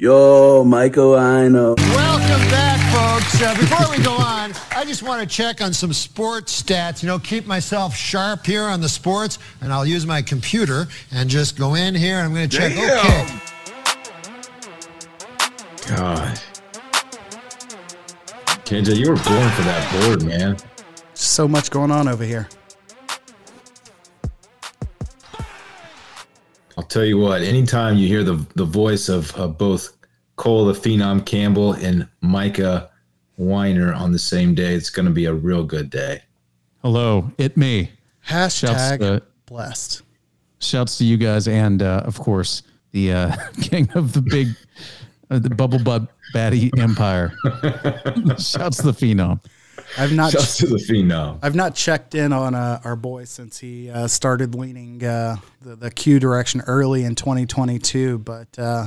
Yo, Michael, I know. Welcome back, folks. Uh, before we go on, I just want to check on some sports stats. You know, keep myself sharp here on the sports, and I'll use my computer and just go in here and I'm going to check. Damn. Okay. God. KJ, you were born for that board, man. So much going on over here. I'll tell you what, anytime you hear the the voice of uh, both Cole the Phenom Campbell and Micah Wiener on the same day, it's going to be a real good day. Hello, it me. Hashtag to- blessed. Shouts to you guys and uh, of course the uh, king of the big uh, the bubble butt baddie empire. Shouts to the phenom. I've not Just to the Phenom. I've not checked in on uh, our boy since he uh, started leaning uh, the, the Q direction early in 2022, but uh,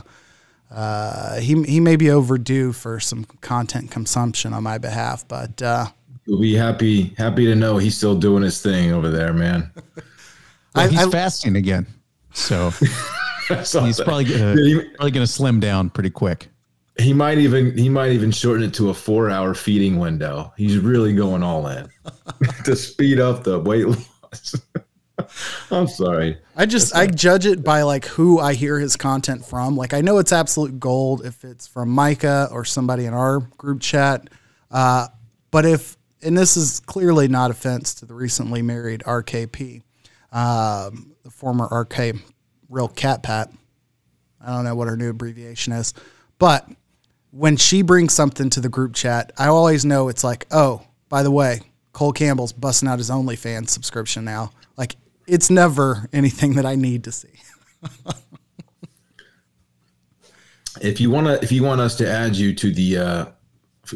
uh, he he may be overdue for some content consumption on my behalf. But uh, You'll be happy happy to know he's still doing his thing over there, man. Well, I- he's I- fasting again, so he's that. probably gonna, He- probably going to slim down pretty quick. He might even he might even shorten it to a four hour feeding window. He's really going all in to speed up the weight loss. I'm sorry. I just I judge it by like who I hear his content from. Like I know it's absolute gold if it's from Micah or somebody in our group chat. Uh, but if and this is clearly not offense to the recently married RKP, um, the former RK Real Cat Pat. I don't know what her new abbreviation is, but when she brings something to the group chat, I always know it's like, oh, by the way, Cole Campbell's busting out his OnlyFans subscription now. Like, it's never anything that I need to see. If you wanna if you want us to add you to the uh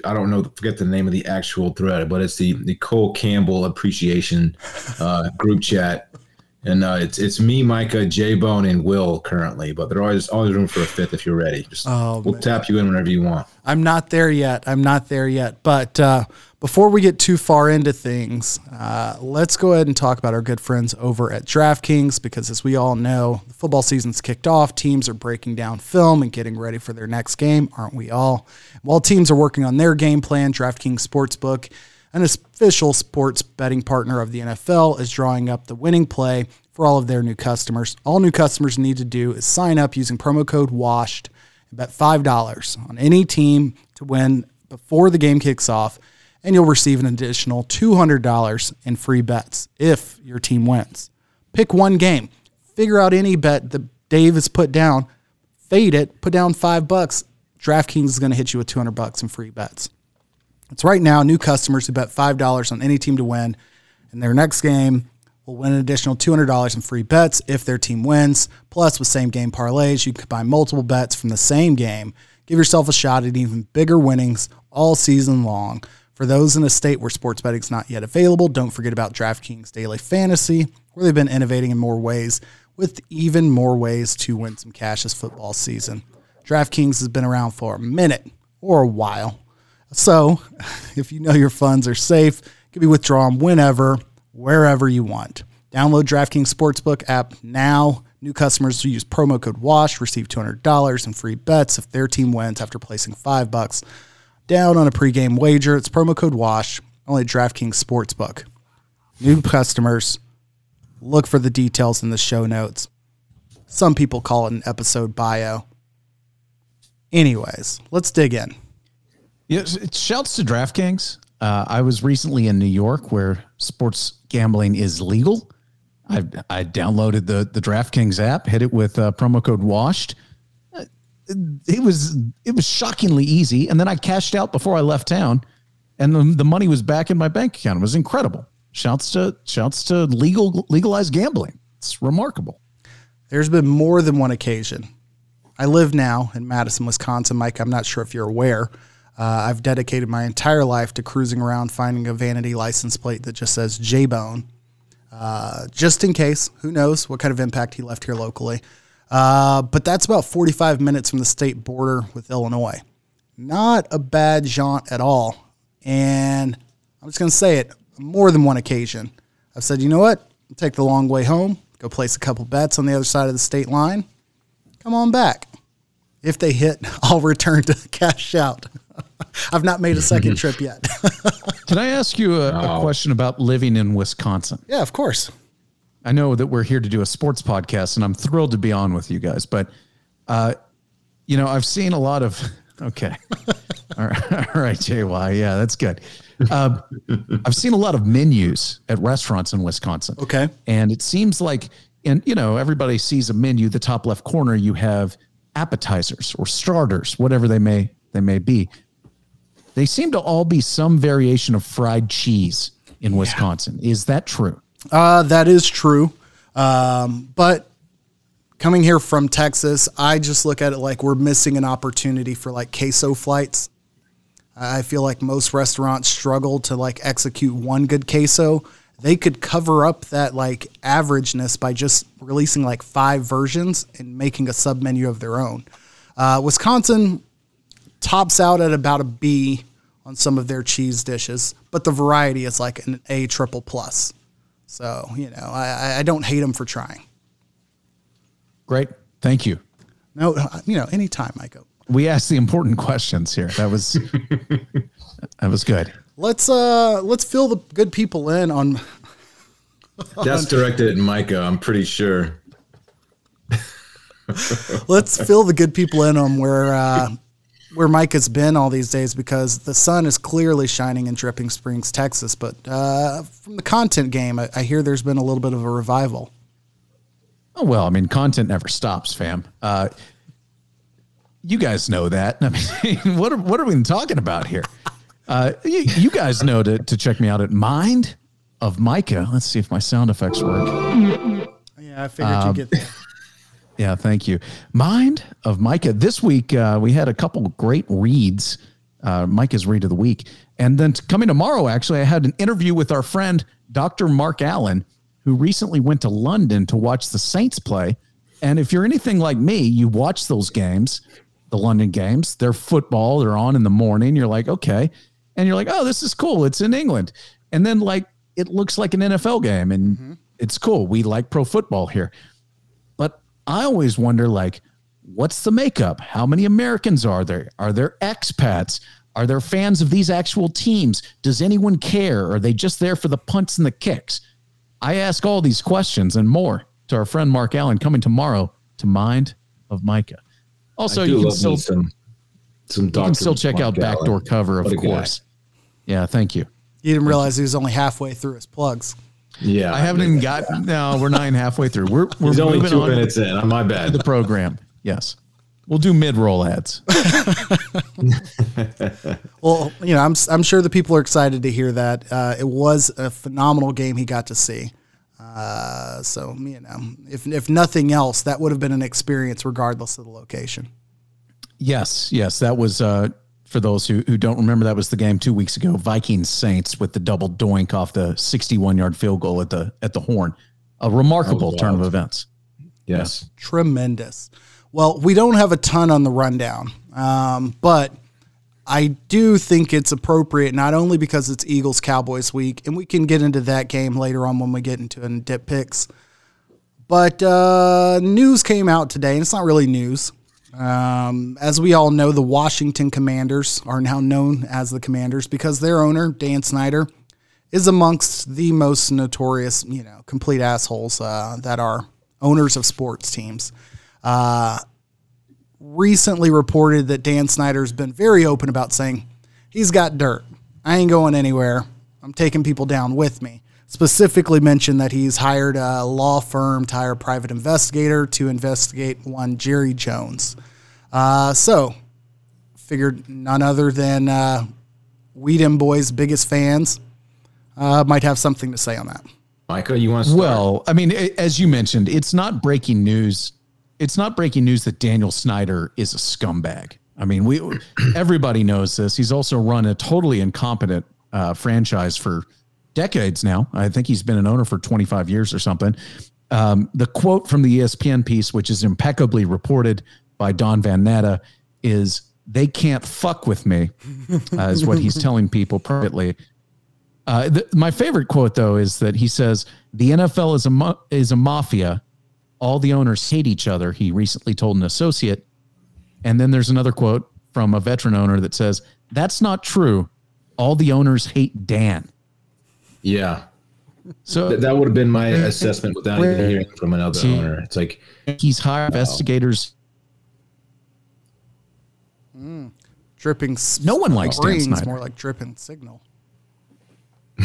I don't know forget the name of the actual thread, but it's the the Cole Campbell appreciation uh group chat. And uh, it's it's me, Micah, J Bone, and Will currently, but there's always always room for a fifth if you're ready. Just Oh, we'll man. tap you in whenever you want. I'm not there yet. I'm not there yet. But uh, before we get too far into things, uh, let's go ahead and talk about our good friends over at DraftKings because, as we all know, the football season's kicked off. Teams are breaking down film and getting ready for their next game, aren't we all? While teams are working on their game plan, DraftKings Sportsbook, an official sports betting partner of the NFL, is drawing up the winning play for all of their new customers. All new customers need to do is sign up using promo code WASHED and bet $5 on any team to win before the game kicks off, and you'll receive an additional $200 in free bets if your team wins. Pick one game, figure out any bet that Dave has put down, fade it, put down five bucks. DraftKings is going to hit you with 200 bucks in free bets. It's right now new customers who bet $5 on any team to win in their next game will win an additional $200 in free bets if their team wins. Plus, with same game parlays, you can combine multiple bets from the same game. Give yourself a shot at even bigger winnings all season long. For those in a state where sports betting is not yet available, don't forget about DraftKings Daily Fantasy, where they've been innovating in more ways with even more ways to win some cash this football season. DraftKings has been around for a minute or a while. So, if you know your funds are safe, can be withdrawn whenever, wherever you want. Download DraftKings Sportsbook app now. New customers who use promo code WASH receive $200 in free bets if their team wins after placing 5 bucks down on a pregame wager. It's promo code WASH, only at DraftKings Sportsbook. New customers, look for the details in the show notes. Some people call it an episode bio. Anyways, let's dig in. Yes, it's shouts to DraftKings. Uh, I was recently in New York where sports gambling is legal. I I downloaded the the DraftKings app, hit it with uh, promo code WASHED. Uh, It was it was shockingly easy, and then I cashed out before I left town, and the, the money was back in my bank account. It was incredible. Shouts to shouts to legal legalized gambling. It's remarkable. There's been more than one occasion. I live now in Madison, Wisconsin. Mike, I'm not sure if you're aware. Uh, I've dedicated my entire life to cruising around finding a vanity license plate that just says J Bone, uh, just in case. Who knows what kind of impact he left here locally. Uh, but that's about 45 minutes from the state border with Illinois. Not a bad jaunt at all. And I'm just going to say it more than one occasion. I've said, you know what? I'll take the long way home, go place a couple bets on the other side of the state line, come on back. If they hit, I'll return to cash out. I've not made a second trip yet. Can I ask you a, a question about living in Wisconsin? yeah, of course. I know that we're here to do a sports podcast, and I'm thrilled to be on with you guys. But, uh, you know, I've seen a lot of. Okay, all right, all right, JY. Yeah, that's good. Uh, I've seen a lot of menus at restaurants in Wisconsin. Okay. and it seems like, and you know, everybody sees a menu. The top left corner, you have appetizers or starters, whatever they may they may be. They seem to all be some variation of fried cheese in Wisconsin. Is that true? Uh, that is true. Um, but coming here from Texas, I just look at it like we're missing an opportunity for like queso flights. I feel like most restaurants struggle to like execute one good queso. They could cover up that like averageness by just releasing like five versions and making a sub menu of their own. Uh, Wisconsin tops out at about a B on some of their cheese dishes, but the variety is like an A triple plus. So you know, I, I don't hate them for trying. Great, thank you. No, uh, you know, anytime I go. We asked the important questions here. That was that was good. Let's uh let's fill the good people in on That's directed at Micah, I'm pretty sure. let's fill the good people in on where uh where Mike has been all these days because the sun is clearly shining in Dripping Springs, Texas. But uh, from the content game, I, I hear there's been a little bit of a revival. Oh well, I mean, content never stops, fam. Uh, you guys know that. I mean, what are what are we talking about here? Uh, you, you guys know to to check me out at Mind of Micah. Let's see if my sound effects work. Yeah, I figured you'd get there. Yeah, thank you. Mind of Micah. This week uh, we had a couple great reads. Uh, Micah's read of the week, and then coming tomorrow, actually, I had an interview with our friend Dr. Mark Allen, who recently went to London to watch the Saints play. And if you're anything like me, you watch those games, the London games. They're football. They're on in the morning. You're like, okay, and you're like, oh, this is cool. It's in England, and then like it looks like an NFL game, and it's cool. We like pro football here. But I always wonder, like, what's the makeup? How many Americans are there? Are there expats? Are there fans of these actual teams? Does anyone care? Are they just there for the punts and the kicks? I ask all these questions and more to our friend Mark Allen coming tomorrow to Mind of Micah. Also, you can still some some you can still check out Backdoor Allen. Cover, of What a guy. course. Yeah, thank you. You didn't realize he was only halfway through his plugs. Yeah, I haven't even got. No, we're not even halfway through. We're we're He's only moving two on minutes in. On my bad. the program. Yes, we'll do mid roll ads. Well, you know, I'm I'm sure the people are excited to hear that. Uh, it was a phenomenal game he got to see. Uh, so you know, if if nothing else, that would have been an experience regardless of the location. Yes, yes, that was uh, for those who, who don't remember. That was the game two weeks ago. Vikings Saints with the double doink off the 61 yard field goal at the at the horn. A remarkable turn of wild. events. Yes. Tremendous. Well, we don't have a ton on the rundown, um, but I do think it's appropriate not only because it's Eagles Cowboys week, and we can get into that game later on when we get into in dip picks. But uh, news came out today, and it's not really news. Um, as we all know, the Washington Commanders are now known as the Commanders because their owner, Dan Snyder, is amongst the most notorious, you know, complete assholes uh, that are owners of sports teams. Uh, recently reported that Dan Snyder's been very open about saying he's got dirt. I ain't going anywhere. I'm taking people down with me. Specifically mentioned that he's hired a law firm to hire a private investigator to investigate one Jerry Jones. Uh, so, figured none other than uh, Weedham Boys' biggest fans uh, might have something to say on that. Micah, you want to start? Well, I mean, as you mentioned, it's not breaking news. It's not breaking news that Daniel Snyder is a scumbag. I mean, we everybody knows this. He's also run a totally incompetent uh, franchise for decades now. I think he's been an owner for 25 years or something. Um, the quote from the ESPN piece, which is impeccably reported by Don Van Natta, is "They can't fuck with me," uh, is what he's telling people privately. Uh, th- my favorite quote though is that he says the NFL is a ma- is a mafia. All the owners hate each other. He recently told an associate, And then there's another quote from a veteran owner that says, That's not true. All the owners hate Dan. Yeah. So Th- that would have been my assessment without even hearing from another owner. It's like, he's hired investigators. Dripping. No one likes Dan springs, Snyder. More like dripping signal.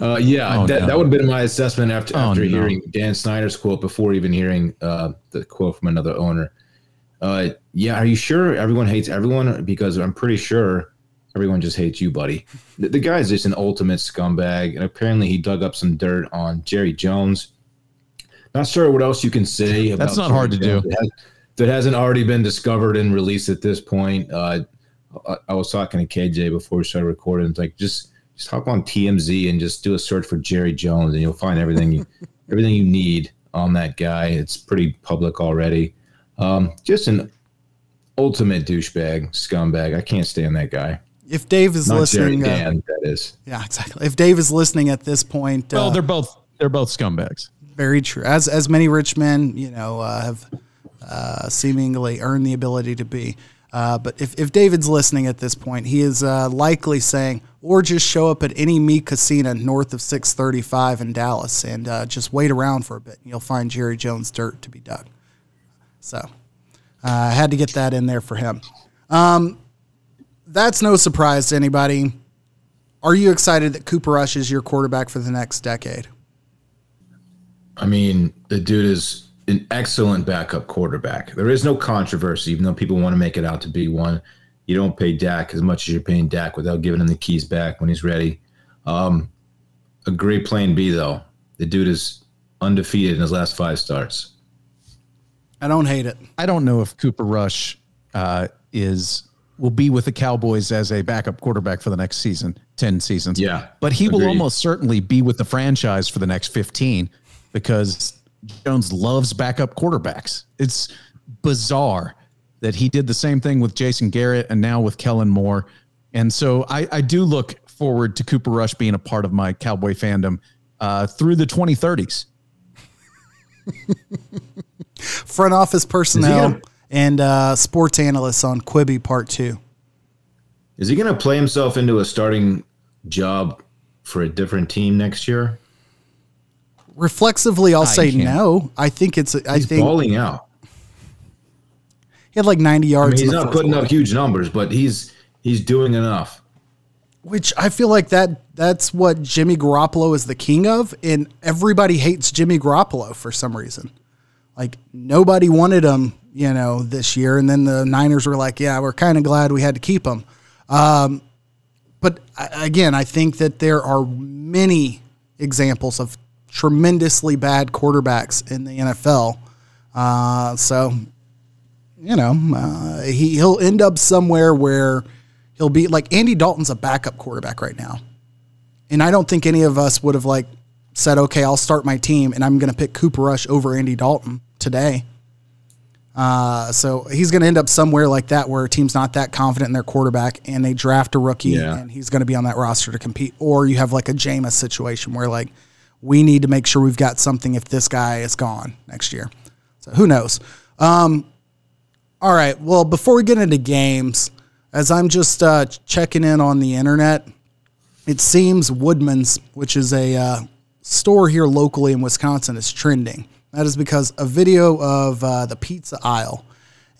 uh, yeah, Oh, that, no. that would have been my assessment after, Oh, after no. hearing Dan Snyder's quote before even hearing uh, the quote from another owner. Uh, yeah, are you sure everyone hates everyone? Because I'm pretty sure everyone just hates you, buddy. The, the guy's just an ultimate scumbag, and apparently he dug up some dirt on Jerry Jones. Not sure what else you can say. About That's not Jerry hard to do. That, that hasn't already been discovered and released at this point. Uh, I, I was talking to KJ before we started recording. It's like just just hop on TMZ and just do a search for Jerry Jones, and you'll find everything you, everything you need on that guy. It's pretty public already. Um, just an ultimate douchebag, scumbag. I can't stand that guy. If Dave is Not Jerry listening, uh, that is. yeah, exactly. If Dave is listening at this point, Well, uh, they're both they're both scumbags. very true. As as many rich men, you know, uh, have uh, seemingly earned the ability to be. Uh, but if, if David's listening at this point, he is uh, likely saying, or just show up at any meat casino north of 635 in Dallas and uh, just wait around for a bit. And you'll find Jerry Jones dirt to be dug. So uh, I had to get that in there for him. Um, that's no surprise to anybody. Are you excited that Cooper Rush is your quarterback for the next decade? I mean, the dude is an excellent backup quarterback. There is no controversy, even though people want to make it out to be one. You don't pay Dak as much as you're paying Dak without giving him the keys back when he's ready. Um, a great plan B, though. The dude is undefeated in his last five starts. I don't hate it. I don't know if Cooper Rush uh, is will be with the Cowboys as a backup quarterback for the next season, ten seasons. Yeah, but he will almost certainly be with the franchise for the next fifteen because Jones loves backup quarterbacks. It's bizarre that he did the same thing with Jason Garrett and now with Kellen Moore, and so I, I do look forward to Cooper Rush being a part of my Cowboy fandom uh, through the twenty thirties. front office personnel gonna- and uh, sports analysts on Quibi Part Two. Is he going to play himself into a starting job for a different team next year? Reflexively, I'll say can't. no. I think it's. I He's think balling out. he had like ninety I yards. mean, he's not putting quarter, up huge numbers, but he's he's doing enough. which I feel like that. That's what Jimmy Garoppolo is the king of, and everybody hates Jimmy Garoppolo for some reason. Like nobody wanted him, you know, this year, and then the Niners were like, "Yeah, we're kind of glad we had to keep him." Um, but again, I think that there are many examples of tremendously bad quarterbacks in the NFL. Uh, so, you know, uh, he, he'll end up somewhere where he'll be like Andy Dalton's a backup quarterback right now. And I don't think any of us would have like said, okay, I'll start my team and I'm going to pick Cooper Rush over Andy Dalton today. Uh, so he's going to end up somewhere like that where a team's not that confident in their quarterback and they draft a rookie Yeah. and he's going to be on that roster to compete. Or you have like a Jameis situation where like we need to make sure we've got something if this guy is gone next year. So who knows? Um, all right. Well, before we get into games, as I'm just uh, checking in on the internet, it seems Woodman's, which is a uh, store here locally in Wisconsin, is trending. That is because a video of uh, the pizza aisle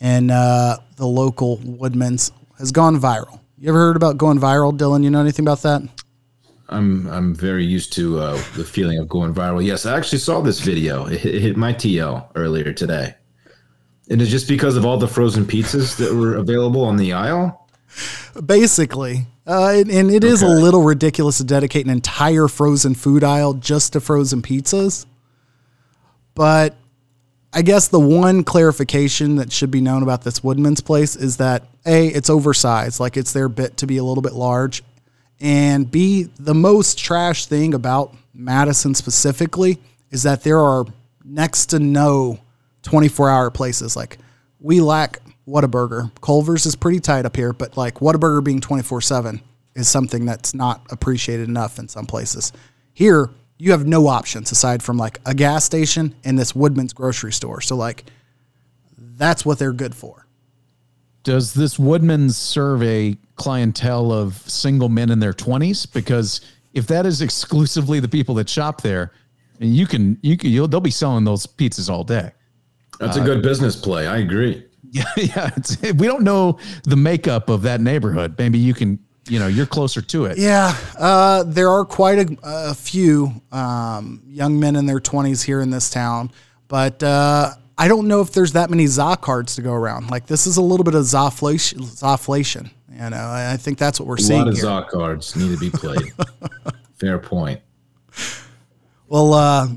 in uh, the local Woodman's has gone viral. You ever heard about going viral, Dylan? You know anything about that? I'm I'm very used to uh, the feeling of going viral. Yes, I actually saw this video. It hit, it hit my TL earlier today, and it's just because of all the frozen pizzas that were available on the aisle. Basically. Uh, and, and it is a little ridiculous to dedicate an entire frozen food aisle just to frozen pizzas. But I guess the one clarification that should be known about this Woodman's place is that A, it's oversized, like it's their bit to be a little bit large. And B, the most trash thing about Madison specifically is that there are next to no 24 hour places. Like we lack Whataburger. Culver's is pretty tight up here, but like Whataburger being 24 7 is something that's not appreciated enough in some places. Here, you have no options aside from like a gas station and this Woodman's grocery store. So like that's what they're good for. does this Woodman's serve a clientele of single men in their 20s? Because if that is exclusively the people that shop there, you can you can you'll, they'll be selling those pizzas all day. That's a good business play. I agree. Yeah, yeah. It's, we don't know the makeup of that neighborhood. Maybe you can, you know, you're closer to it. Yeah, uh, there are quite a, a few um, young men in their 20s here in this town, but uh, I don't know if there's that many ZA cards to go around. Like this is a little bit of Zaflation. Zaflation. You know, I I think that's what we're A seeing lot of here. Zot cards need to be played. Fair point. Well, uh,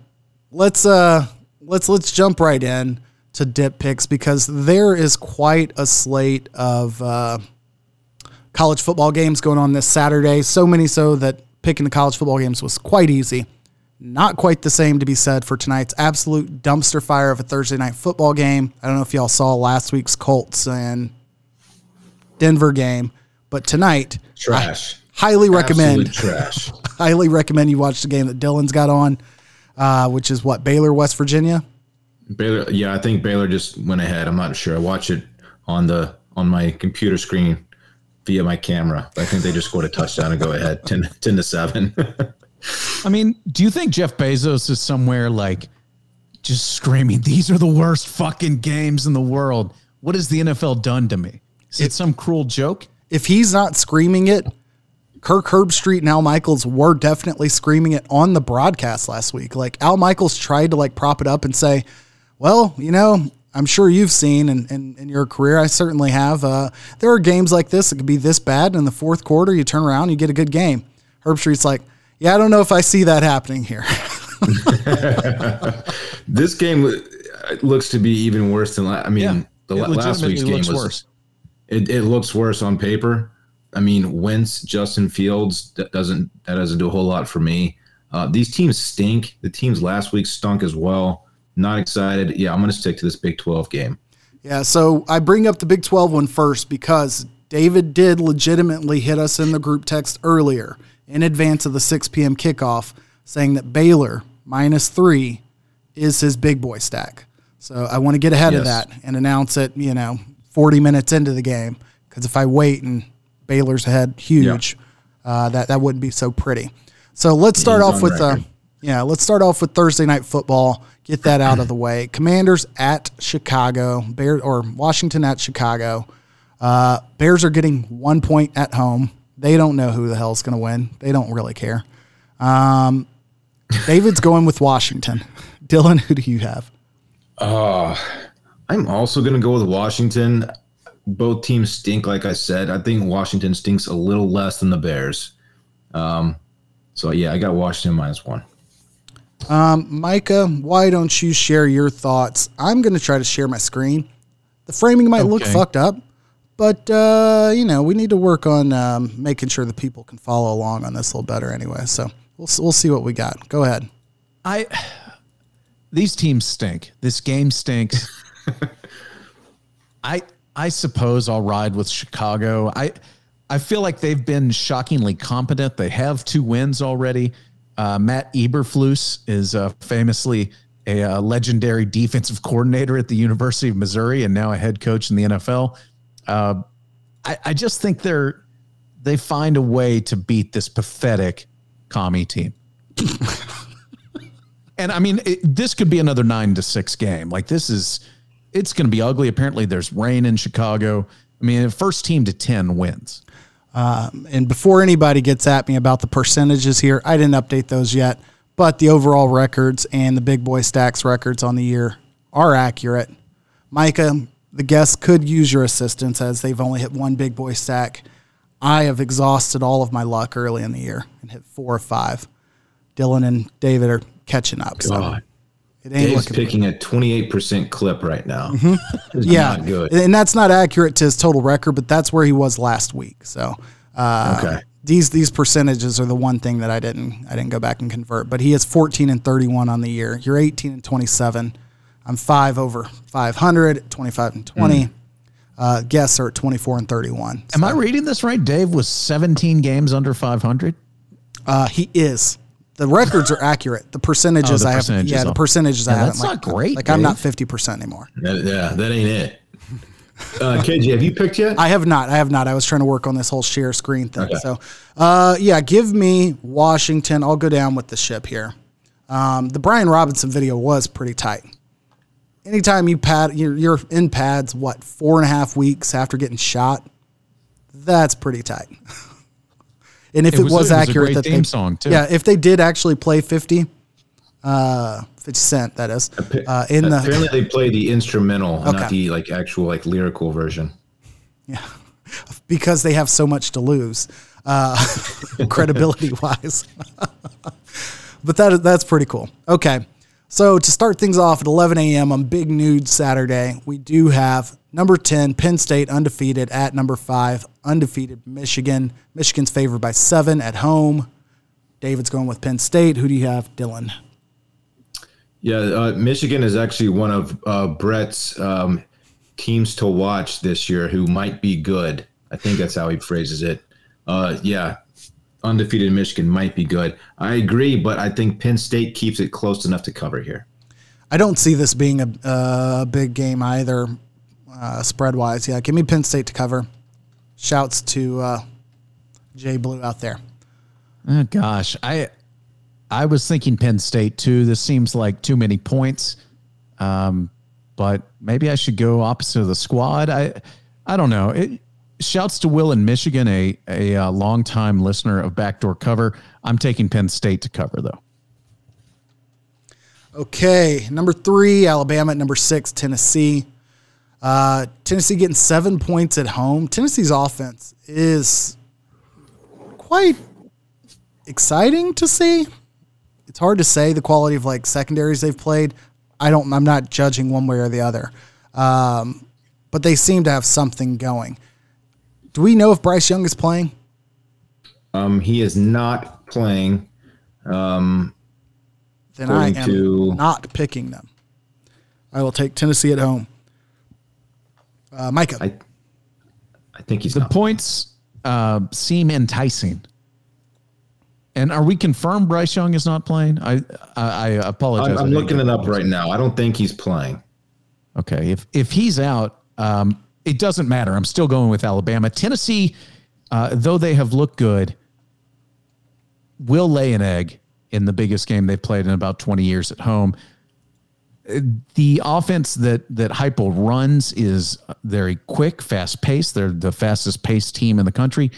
let's uh, let's let's jump right in to dip picks because there is quite a slate of uh, college football games going on this Saturday. So many so that picking the college football games was quite easy. Not quite the same to be said for tonight's absolute dumpster fire of a Thursday night football game. I don't know if y'all saw last week's Colts and Denver game, but tonight Trash. highly recommend Absolute trash. highly recommend you watch the game that Dylan's got on, uh, which is what Baylor, West Virginia. Baylor, yeah, I think Baylor just went ahead. I'm not sure. I watch it on the on my computer screen via my camera. I think they just scored a touchdown and go ahead 10, 10 to seven. I mean, do you think Jeff Bezos is somewhere like just screaming, "These are the worst fucking games in the world"? What has the NFL done to me? Is it some cruel joke? If he's not screaming it, Kirk Herbstreit and Al Michaels were definitely screaming it on the broadcast last week. Like Al Michaels tried to like prop it up and say, "Well, you know." I'm sure you've seen in, in, in your career. I certainly have. Uh, there are games like this that could be this bad. And in the fourth quarter, you turn around, you get a good game. Herbstreit's like, yeah, I don't know if I see that happening here. this game uh, looks to be even worse than la- I mean Yeah, the it last week's game looks was worse. It, it looks worse on paper. I mean, Wentz, Justin Fields that doesn't that doesn't do a whole lot for me. Uh, these teams stink. The teams last week stunk as well. Not excited. Yeah, I'm going to stick to this Big 12 game. Yeah, so I bring up the Big 12 one first because David did legitimately hit us in the group text earlier in advance of the 6 p.m. kickoff saying that Baylor minus three is his big boy stack. So I want to get ahead of that and announce it, you know, 40 minutes into the game because if I wait and Baylor's ahead huge, uh, that, that wouldn't be so pretty. So let's start off with uh, record. Yeah, let's start off with Thursday night football. Get that out of the way. Commanders at Chicago, Bear or Washington at Chicago. Uh, Bears are getting one point at home. They don't know who the hell's going to win. They don't really care. Um, David's going with Washington. Dylan, who do you have? I'm also going to go with Washington. Both teams stink, like I said. I think Washington stinks a little less than the Bears. Um, so yeah, I got Washington minus one. Micah, why don't you share your thoughts? I'm going to try to share my screen. The framing might look fucked up, but uh, you know we need to work on um, making sure the people can follow along on this a little better anyway. So we'll we'll see what we got. Go ahead. I these teams stink. This game stinks. I I suppose I'll ride with Chicago. I I feel like they've been shockingly competent. They have two wins already. Uh, Matt Eberflus is uh, famously a, uh legendary defensive coordinator at the University of Missouri and now a head coach in the NFL. Uh, I, I just think they're they find a way to beat this pathetic commie team. And I mean, it, this could be another nine to six game. Like this is, it's going to be ugly. Apparently, there's rain in Chicago. I mean, first team to ten wins. Um, and before anybody gets at me about the percentages here, I didn't update those yet, but the overall records and the big boy stacks records on the year are accurate. Micah, the guests could use your assistance as they've only hit one big boy stack. I have exhausted all of my luck early in the year and hit four or five. Dylan and David are catching up. So God. It ain't Dave's looking picking a 28% clip right now. It's yeah, not good. and that's not accurate to his total record, but that's where he was last week. So uh, Okay. these these percentages are the one thing that I didn't I didn't go back and convert. But he is 14 and 31 on the year. You're 18 and 27. I'm five over 500, 25 and 20. Uh, guests are at 24 and 31. Am I reading this right? Dave was 17 games under 500. Uh, he is. The records are accurate. The percentages Oh, the I have, percentages yeah, the are- percentages I Yeah, haven't. that's like, not great, Like I'm not 50% anymore. That- yeah, that ain't it. Uh, KJ, have you picked yet? I have not. I have not. I was trying to work on this whole share screen thing. So, uh, yeah, give me Washington. I'll go down with the ship here. Um, the Brian Robinson video was pretty tight. Anytime you pad, you're, you're in pads, what, four and a half weeks after getting shot? That's pretty tight. and if It it, was was, a- it was a accurate, great that theme they, song, too. yeah, if they did actually play 50, uh, 50 Cent, that is, uh, in the, Apparently, they play the instrumental, Okay. not the like actual like lyrical version. Yeah, because they have so much to lose, uh, credibility wise. but that is, that's pretty cool. Okay. So to start things off at 11 a.m. on Big Nude Saturday, we do have number 10, Penn State undefeated at number five, undefeated Michigan. Michigan's favored by seven at home. David's going with Penn State. Who do you have, Dylan? Yeah, uh, Michigan is actually one of uh, Brett's um, teams to watch this year who might be good. I think that's how he phrases it. Uh, yeah, undefeated Michigan might be good. I agree, but I think Penn State keeps it close enough to cover here. I don't see this being a, a big game either, uh, spread wise. Yeah, give me Penn State to cover. Shouts to uh, Jay Blue out there. Oh, gosh, I I was thinking Penn State too. This seems like too many points, um, but maybe I should go opposite of the squad. I I don't know. It, shouts to Will in Michigan, a a uh, longtime listener of Backdoor Cover. I'm taking Penn State to cover though. Okay, number three, Alabama. Number six, Tennessee. Uh, Tennessee getting seven points at home. Tennessee's offense is quite exciting to see. It's hard to say the quality of like secondaries they've played. I don't. I'm not judging one way or the other, um, but they seem to have something going. Do we know if Bryce Young is playing? Um, he is not playing. Then I am to- not picking them. I will take Tennessee at home. Uh, Micah. I I think he's The not. points uh, seem enticing. And are we confirmed Bryce Young is not playing? I I, I apologize. I'm, I I'm looking it up right now. I don't think he's playing. Okay, if if he's out, um, it doesn't matter. I'm still going with Alabama. Tennessee, uh, though they have looked good, will lay an egg in the biggest game they've played in about 20 years at home. Uh, The offense that that Heupel runs is very quick, fast paced. They're the fastest paced team in the country.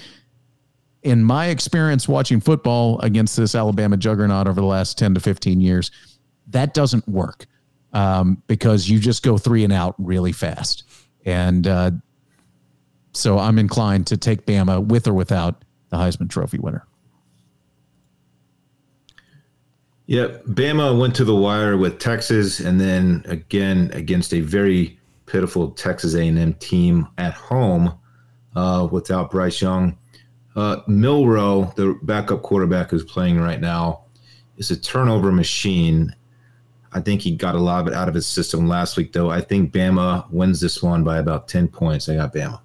In my experience watching football against this Alabama juggernaut over the last 10 to 15 years, that doesn't work um, because you just go three and out really fast. And uh, so I'm inclined to take Bama with or without the Heisman Trophy winner. Yep. Bama went to the wire with Texas, and then again against a very pitiful Texas A&M team at home uh, without Bryce Young. Uh, Milroe, the backup quarterback who's playing right now, is a turnover machine. I think he got a lot of it out of his system last week, though. I think Bama wins this one by about 10 points. I got Bama.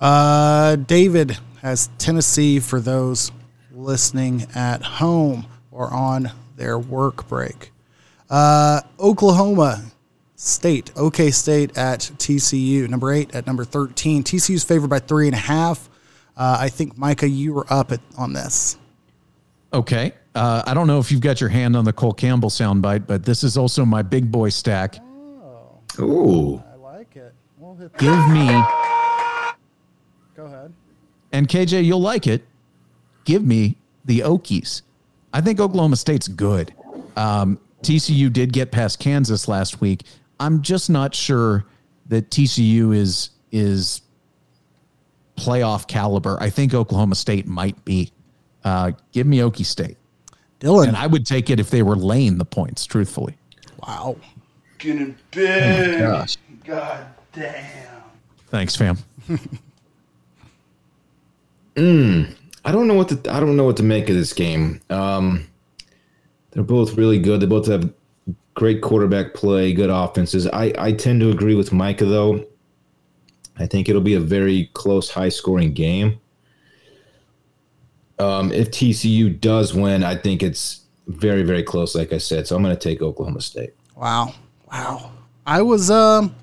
Uh, David has Tennessee for those listening at home or on their work break. Uh, Oklahoma State, OK State at TCU, number eight at number 13. TCU's favored by three and a half. Uh, I think, Micah, you were up at, on this. Okay. Uh, I don't know if you've got your hand on the Cole Campbell soundbite, but this is also my big boy stack. Oh, Ooh. I like it. We'll hit Give me, Go ahead. and KJ, you'll like it. Give me the Okies. I think Oklahoma State's good. Um, TCU did get past Kansas last week. I'm just not sure that TCU is is playoff caliber. I think Oklahoma State might be. Uh, give me Okie State, Dylan. and I would take it if they were laying the points. Truthfully, wow. Getting big. Gosh. God damn. thanks, fam. I don't know what to I don't know what to make of this game. Um, they're both really good. They both have great quarterback play, good offenses. I I tend to agree with Micah though. I think it'll be a very close, high scoring game. Um, if TCU does win, I think it's very, very close, like I said. So I'm going to take Oklahoma State. Wow. Wow. I was um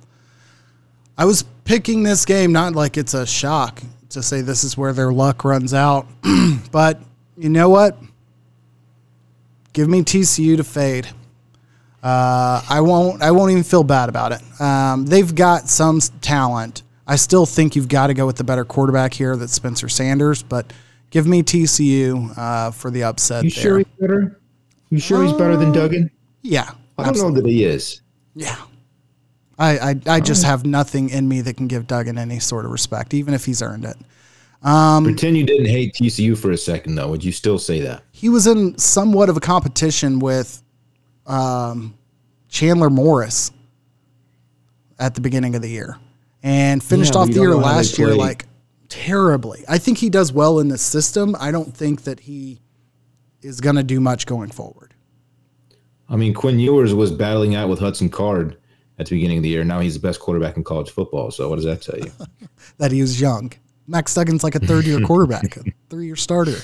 I was picking this game not like it's a shock to say this is where their luck runs out, but you know what? Give me TCU to fade. Uh, I won't. I won't even feel bad about it. Um, they've got some talent. I still think you've got to go with the better quarterback here. That's Spencer Sanders, but give me TCU uh, for the upset. You there. sure he's better? You sure he's better than Duggan? Yeah, I don't know that he is. Yeah. I, I, I just have nothing in me that can give Duggan any sort of respect, even if he's earned it. Pretend you didn't hate TCU for a second, though. Would you still say that? He was in somewhat of a competition with um, Chandler Morris at the beginning of the year and finished Yeah, off the year know how they last year like terribly. I think he does well in the system. I don't think that he is going to do much going forward. I mean, Quinn Ewers was battling out with Hudson Card at the beginning of the year. Now he's the best quarterback in college football. So what does that tell you? that he was young. Max Duggan's like a third year quarterback, a three year starter.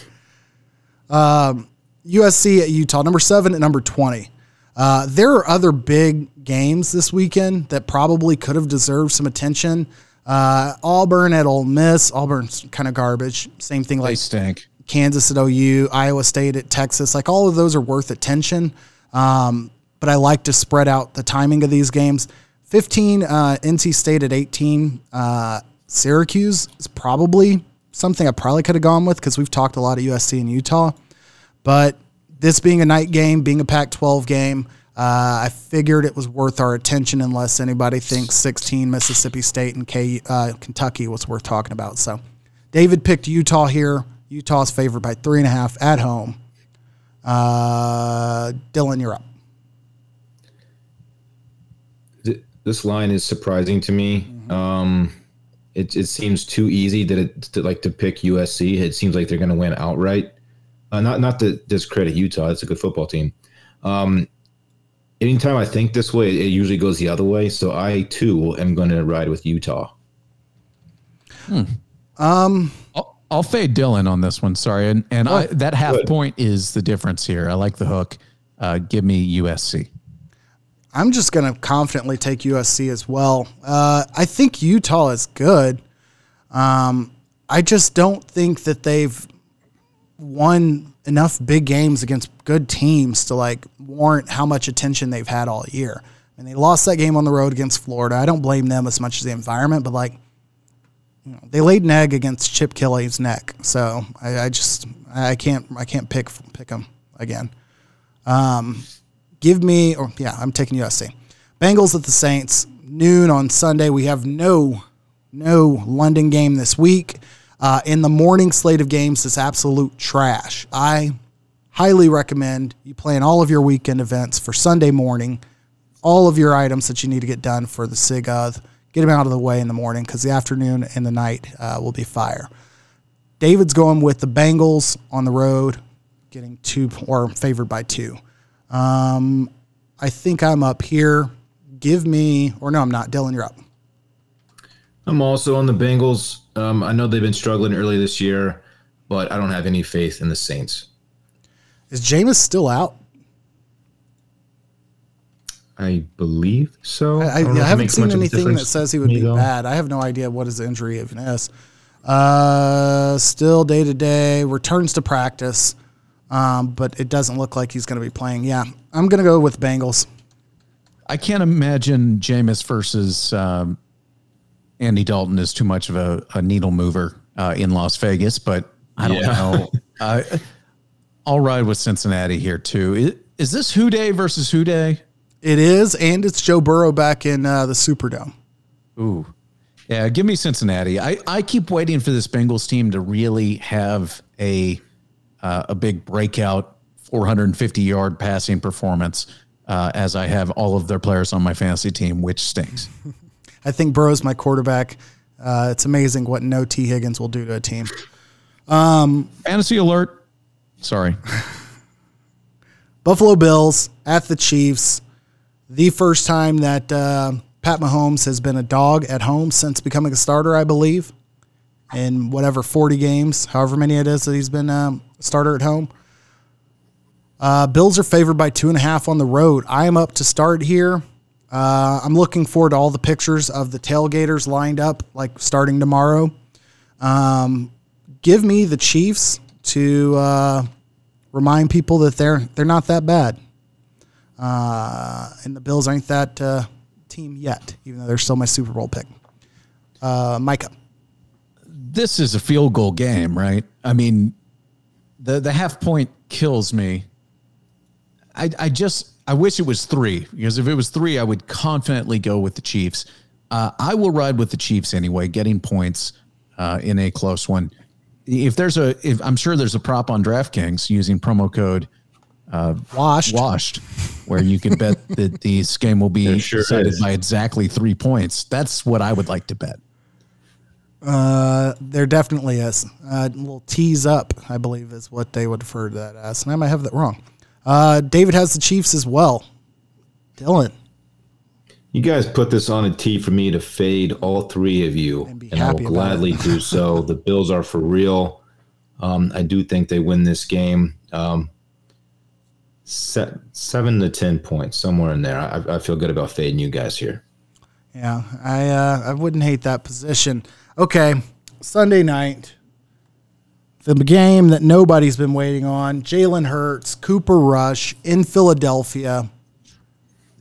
Um, USC at Utah, number seven and number 20. Uh, there are other big games this weekend that probably could have deserved some attention. Uh, Auburn at Ole Miss. Auburn's kind of garbage. Same thing They like stink. Kansas at OU, Iowa State at Texas. Like all of those are worth attention. Um, but I like to spread out the timing of these games. 15, uh, NC State at 18. Uh, Syracuse is probably something I probably could have gone with because we've talked a lot of USC and Utah. But this being a night game, being a Pac 12 game, uh, I figured it was worth our attention unless anybody thinks 16 Mississippi State and K, uh, Kentucky was worth talking about. So David picked Utah here. Utah's favored by three and a half at home. Uh, Dylan, you're up. This line is surprising to me. Um, it, it seems too easy that it to like to pick USC. It seems like they're going to win outright. Uh, not not to discredit Utah. It's a good football team. Um, anytime I think this way, it usually goes the other way. So I too am going to ride with Utah. I'll, I'll fade Dylan on this one. Sorry, and and I, that half Good. point is the difference here. I like the hook. Uh, give me USC. I'm just going to confidently take USC as well. Uh, I think Utah is good. Um, I just don't think that they've won enough big games against good teams to like warrant how much attention they've had all year. And they lost that game on the road against Florida. I don't blame them as much as the environment, but like you know, they laid an egg against Chip Kelly's neck. So I, I just I can't I can't pick pick them again. Give me, or yeah, I'm taking USC. Bengals at the Saints, noon on Sunday. We have no, no London game this week. Uh, in the morning slate of games is absolute trash. I highly recommend you plan all of your weekend events for Sunday morning. All of your items that you need to get done for the SIGOTH, get them out of the way in the morning because the afternoon and the night uh, will be fire. David's going with the Bengals on the road, getting two or favored by two. Um, I think I'm up here. Give me, or no, I'm not. Dylan, you're up. I'm also on the Bengals. Um, I know they've been struggling early this year, but I don't have any faith in the Saints. Is Jameis still out? I believe so. I, I, don't I haven't seen much of a anything that says he would be though. bad. I have no idea what his injury even is. Uh, still day to day, returns to practice, um, but it doesn't look like he's going to be playing. Yeah, I'm going to go with Bengals. I can't imagine Jameis versus um, Andy Dalton is too much of a, a needle mover uh, in Las Vegas, but I don't Yeah. know. I, I'll ride with Cincinnati here too. Is, is this Who Dey versus Who Day? It is, and it's Joe Burrow back in uh, the Superdome. Ooh. Yeah, give me Cincinnati. I, I keep waiting for this Bengals team to really have a uh, a big breakout 450 yard passing performance uh, as I have all of their players on my fantasy team, which stinks. I think Burrow's my quarterback. Uh, it's amazing what no Tee Higgins will do to a team. fantasy alert. Sorry. Buffalo Bills at the Chiefs. The first time that uh, Pat Mahomes has been a dog at home since becoming a starter, I believe, in whatever 40 games, however many it is that he's been um, a starter at home. Uh, Bills are favored by two and a half on the road. I am up to start here. Uh, I'm looking forward to all the pictures of the tailgaters lined up, like starting tomorrow. Um, give me the Chiefs to uh, remind people that they're they're not that bad, uh, and the Bills aren't that uh, team yet, even though they're still my Super Bowl pick. Uh, Micah, this is a field goal game, right? I mean, the the half point kills me. I I just I wish it was three because if it was three, I would confidently go with the Chiefs. Uh, I will ride with the Chiefs anyway, getting points uh, in a close one. If there's a, if I'm sure there's a prop on DraftKings using promo code uh, washed. washed, where you can bet that this game will be sure decided is. by exactly three points. That's what I would like to bet. Uh, there definitely is. Uh, a little tease up, I believe, is what they would refer to that as. And I might have that wrong. Uh, David has the Chiefs as well. Dylan, You guys put this on a tee for me to fade all three of you, And and, I will gladly do so. The Bills are for real. Um, I do think they win this game. Um, se- seven to ten points, somewhere in there. I, I feel good about fading you guys here. yeah, I uh, I wouldn't hate that position. Okay, Sunday night, the game that nobody's been waiting on: Jalen Hurts, Cooper Rush in Philadelphia.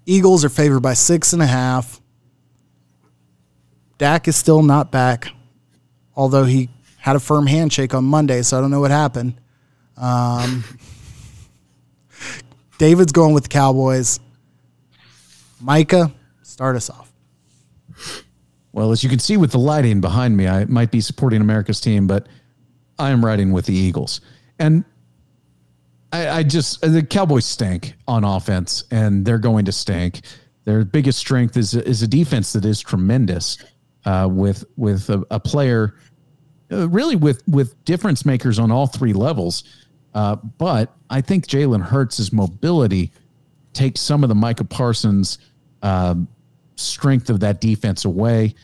Eagles are favored by six and a half. Dak is still not back, although he had a firm handshake on Monday, so I don't know what happened. Um, David's going with the Cowboys. Micah, start us off. Well, as you can see with the lighting behind me, I might be supporting America's team, but I am riding with the Eagles. And I, I just the Cowboys stink on offense, and they're going to stink. Their biggest strength is is a defense that is tremendous, uh, with with a, a player, uh, really with with difference makers on all three levels. Uh, but I think Jalen Hurts' mobility takes some of the Micah Parsons um, strength of that defense away.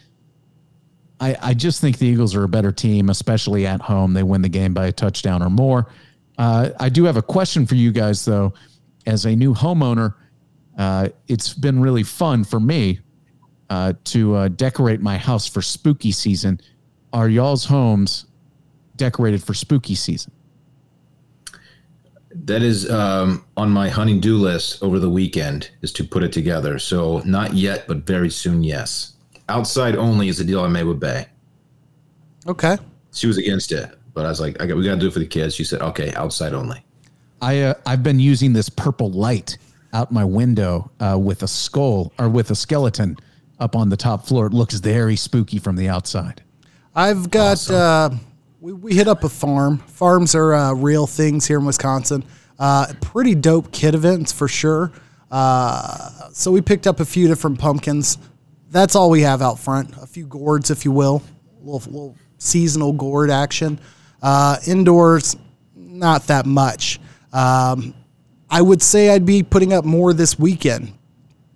I, I just think the Eagles are a better team, especially at home. They win the game by a touchdown or more. Uh, I do have a question for you guys, though. As a new homeowner, uh, it's been really fun for me uh, to uh, decorate my house for spooky season. Are y'all's homes decorated for spooky season? That is um, on my honey-do list over the weekend is to put it together. So not yet, but very soon, yes. Outside only is the deal I made with Bay. Okay. She was against it, but I was like, I got, we got to do it for the kids. She said, okay, outside only. I uh, I've been using this purple light out my window uh, with a skull or with a skeleton up on the top floor. It looks very spooky from the outside. I've got, uh, we, we hit up a farm. Farms are uh, real things here in Wisconsin. Uh, pretty dope kid events for sure. Uh, so we picked up a few different pumpkins. That's all we have out front. A few gourds, if you will. A little, little seasonal gourd action. Uh, indoors, not that much. Um, I would say I'd be putting up more this weekend,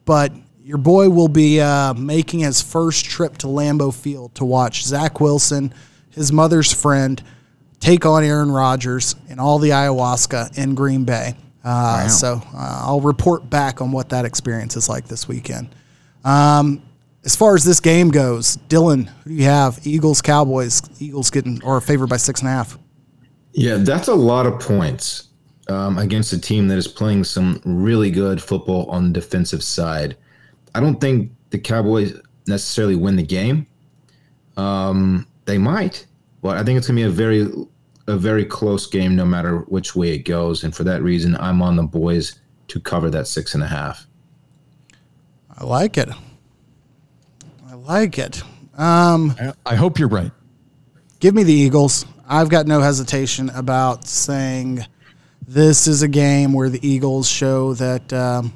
but your boy will be uh, making his first trip to Lambeau Field to watch Zach Wilson, his mother's friend, take on Aaron Rodgers and all the ayahuasca in Green Bay. Uh, So uh, I'll report back on what that experience is like this weekend. Um, as far as this game goes, Dylan, who do you have? Eagles, Cowboys. Eagles getting or favored by six and a half. Yeah, that's a lot of points um, against a team that is playing some really good football on the defensive side. I don't think the Cowboys necessarily win the game. Um, they might, but I think it's going to be a very, a very close game, no matter which way it goes. And for that reason, I'm on the boys to cover that six and a half. I like it. Like it. Um, I, I hope you're right. give me the Eagles. I've got no hesitation about saying this is a game where the Eagles show that um,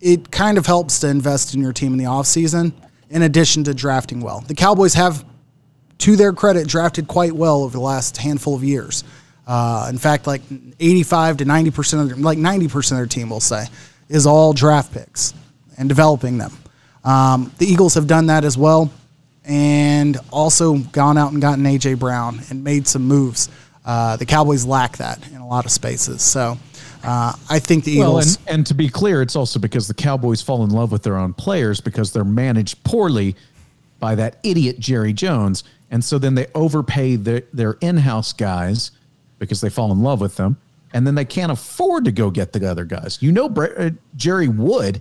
it kind of helps to invest in your team in the offseason in addition to drafting well. The Cowboys have, to their credit, drafted quite well over the last handful of years. Uh, in fact, like 85 to 90% of their, like 90% of their team, we'll say, is all draft picks and developing them. Um, the Eagles have done that as well and also gone out and gotten AJ Brown and made some moves. Uh, the Cowboys lack that in a lot of spaces. So Uh, I think the Well, Eagles. and, and to be clear, it's also because the Cowboys fall in love with their own players because they're managed poorly by that idiot Jerry Jones. And so then they overpay their, their in house guys because they fall in love with them. And then they can't afford to go get the other guys. You know, uh, Jerry would,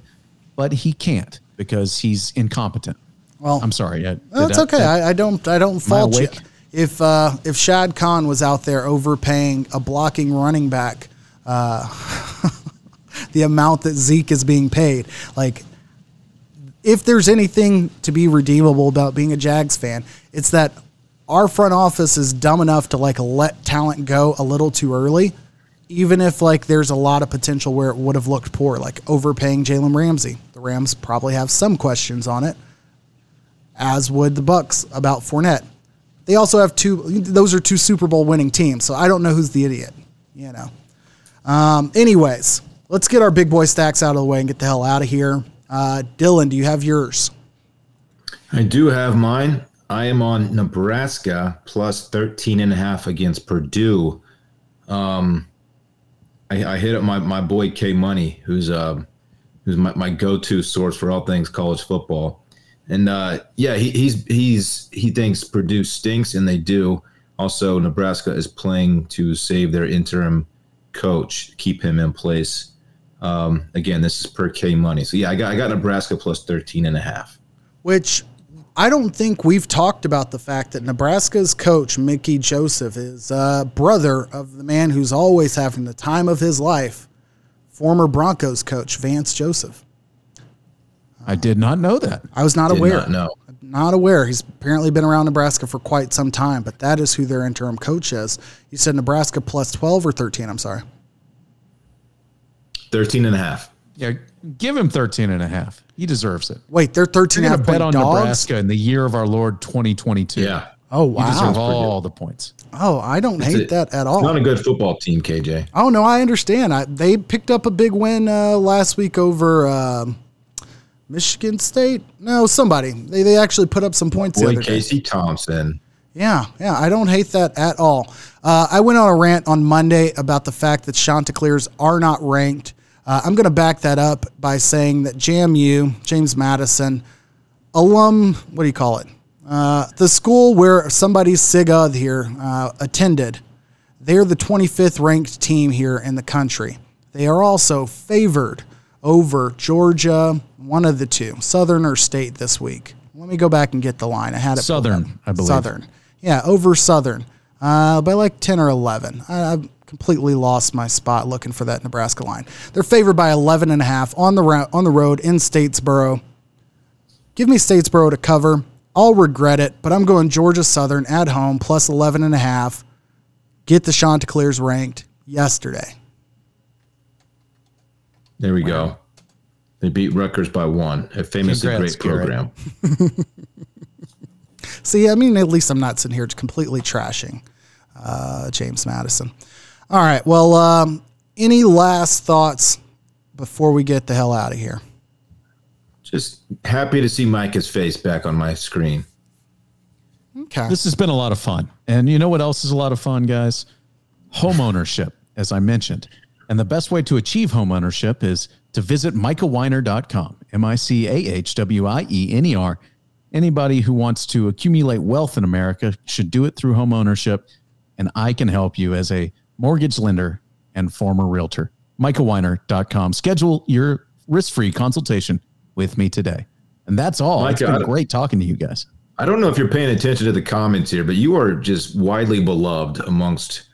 but he can't because he's incompetent. well, I'm sorry. I, it's I- okay. I, I don't. I don't fault you. If uh, if Shad Khan was out there overpaying a blocking running back, uh, the amount that Zeke is being paid, like if there's anything to be redeemable about being a Jags fan, it's that our front office is dumb enough to like let talent go a little too early, even if like there's a lot of potential where it would have looked poor, like overpaying Jalen Ramsey. The Rams probably have some questions on it as would the Bucs about Fournette. They also have two; those are two Super Bowl winning teams. So I don't know who's the idiot. You know. Um, anyways, let's get our big boy stacks out of the way and get the hell out of here. Uh, Dylan, do you have yours? I do have mine. I am on Nebraska plus 13 and a half against Purdue. Um, I, I hit up my, my boy K Money, who's uh, who's my, my go-to source for all things college football. And uh, yeah, he, he's he's he thinks Purdue stinks, and they do. Also, Nebraska is playing to save their interim coach, keep him in place. Um, again, this is per K money. So yeah, I got I got Nebraska plus 13 and a half. Which I don't think we've talked about the fact that Nebraska's coach, Mickey Joseph, is a brother of the man who's always having the time of his life, former Broncos coach, Vance Joseph. I did not know that. I was not Did aware. not know. Not aware. He's apparently been around Nebraska for quite some time, but that is who their interim coach is. You said Nebraska plus 12 or 13, I'm sorry. 13 and a half. Yeah, give him 13 and a half. He deserves it. Wait, they're 13 You're and a half bet point on dogs? Nebraska in the year of our Lord 2022. Yeah. Oh, You deserve wow. all the points. Oh, I don't hate a- that at all. not a good football team, KJ. Oh, no, I understand. I, they picked up a big win uh, last week over um, Michigan State. No, somebody. They, they actually put up some points the Boy, day. Casey Thompson. Yeah, yeah, I don't hate that at all. Uh, I went on a rant on Monday about the fact that Chanticleers are not ranked. Uh, I'm going to back that up by saying that JMU, James Madison, alum, what do you call it? Uh, the school where somebody's SIGA here uh, attended, they're the 25th ranked team here in the country. They are also favored over Georgia, one of the two, Southern or State this week. Let me go back and get the line. I had it. Southern. I believe. Southern. Yeah, over Southern uh, by like 10 or 11. I, I've completely lost my spot looking for that Nebraska line. They're favored by 11 and a half on the, on the road in Statesboro. Give me Statesboro to cover. I'll regret it, but I'm going Georgia Southern at home plus 11 and a half. Get the Chanticleers ranked yesterday. There we go. They beat Rutgers by one. A famously Congrats, great program. See, I mean, at least I'm not sitting here completely trashing uh, James Madison. All right. Well, um, any last thoughts before we get the hell out of here? Just happy to see Micah's face back on my screen. Okay. This has been a lot of fun. And you know what else is a lot of fun, guys? Home ownership, as I mentioned. And the best way to achieve home ownership is to visit micahwiener.com, M I C A H W I E N E R. Anybody who wants to accumulate wealth in America should do it through home ownership. And I can help you as a mortgage lender and former realtor. micahwiener.com. Schedule your risk free consultation with me today. And that's all. Micah, it's I been great talking to you guys. I don't know if you're paying attention to the comments here, but you are just widely beloved amongst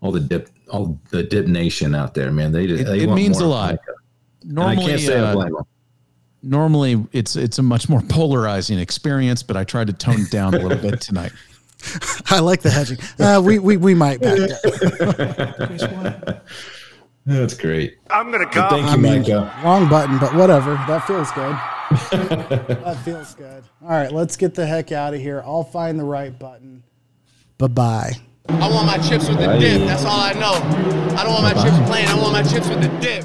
all the dip, all the dip nation out there, man. They, It, they it want means more a lot. Micah. And Normally, I can't say I uh, blame them. normally it's it's a much more polarizing experience, but I tried to tone it down a little bit tonight. I like the hedging. Uh, we, we, we might back down. That's great. I'm gonna But call. thank you, Micah. Wrong button, but whatever. That feels good. that feels good. All right, let's get the heck out of here. I'll find the right button. Bye bye. I want my chips with the dip. That's all I know. I don't want my chips plain. I want my chips with the dip.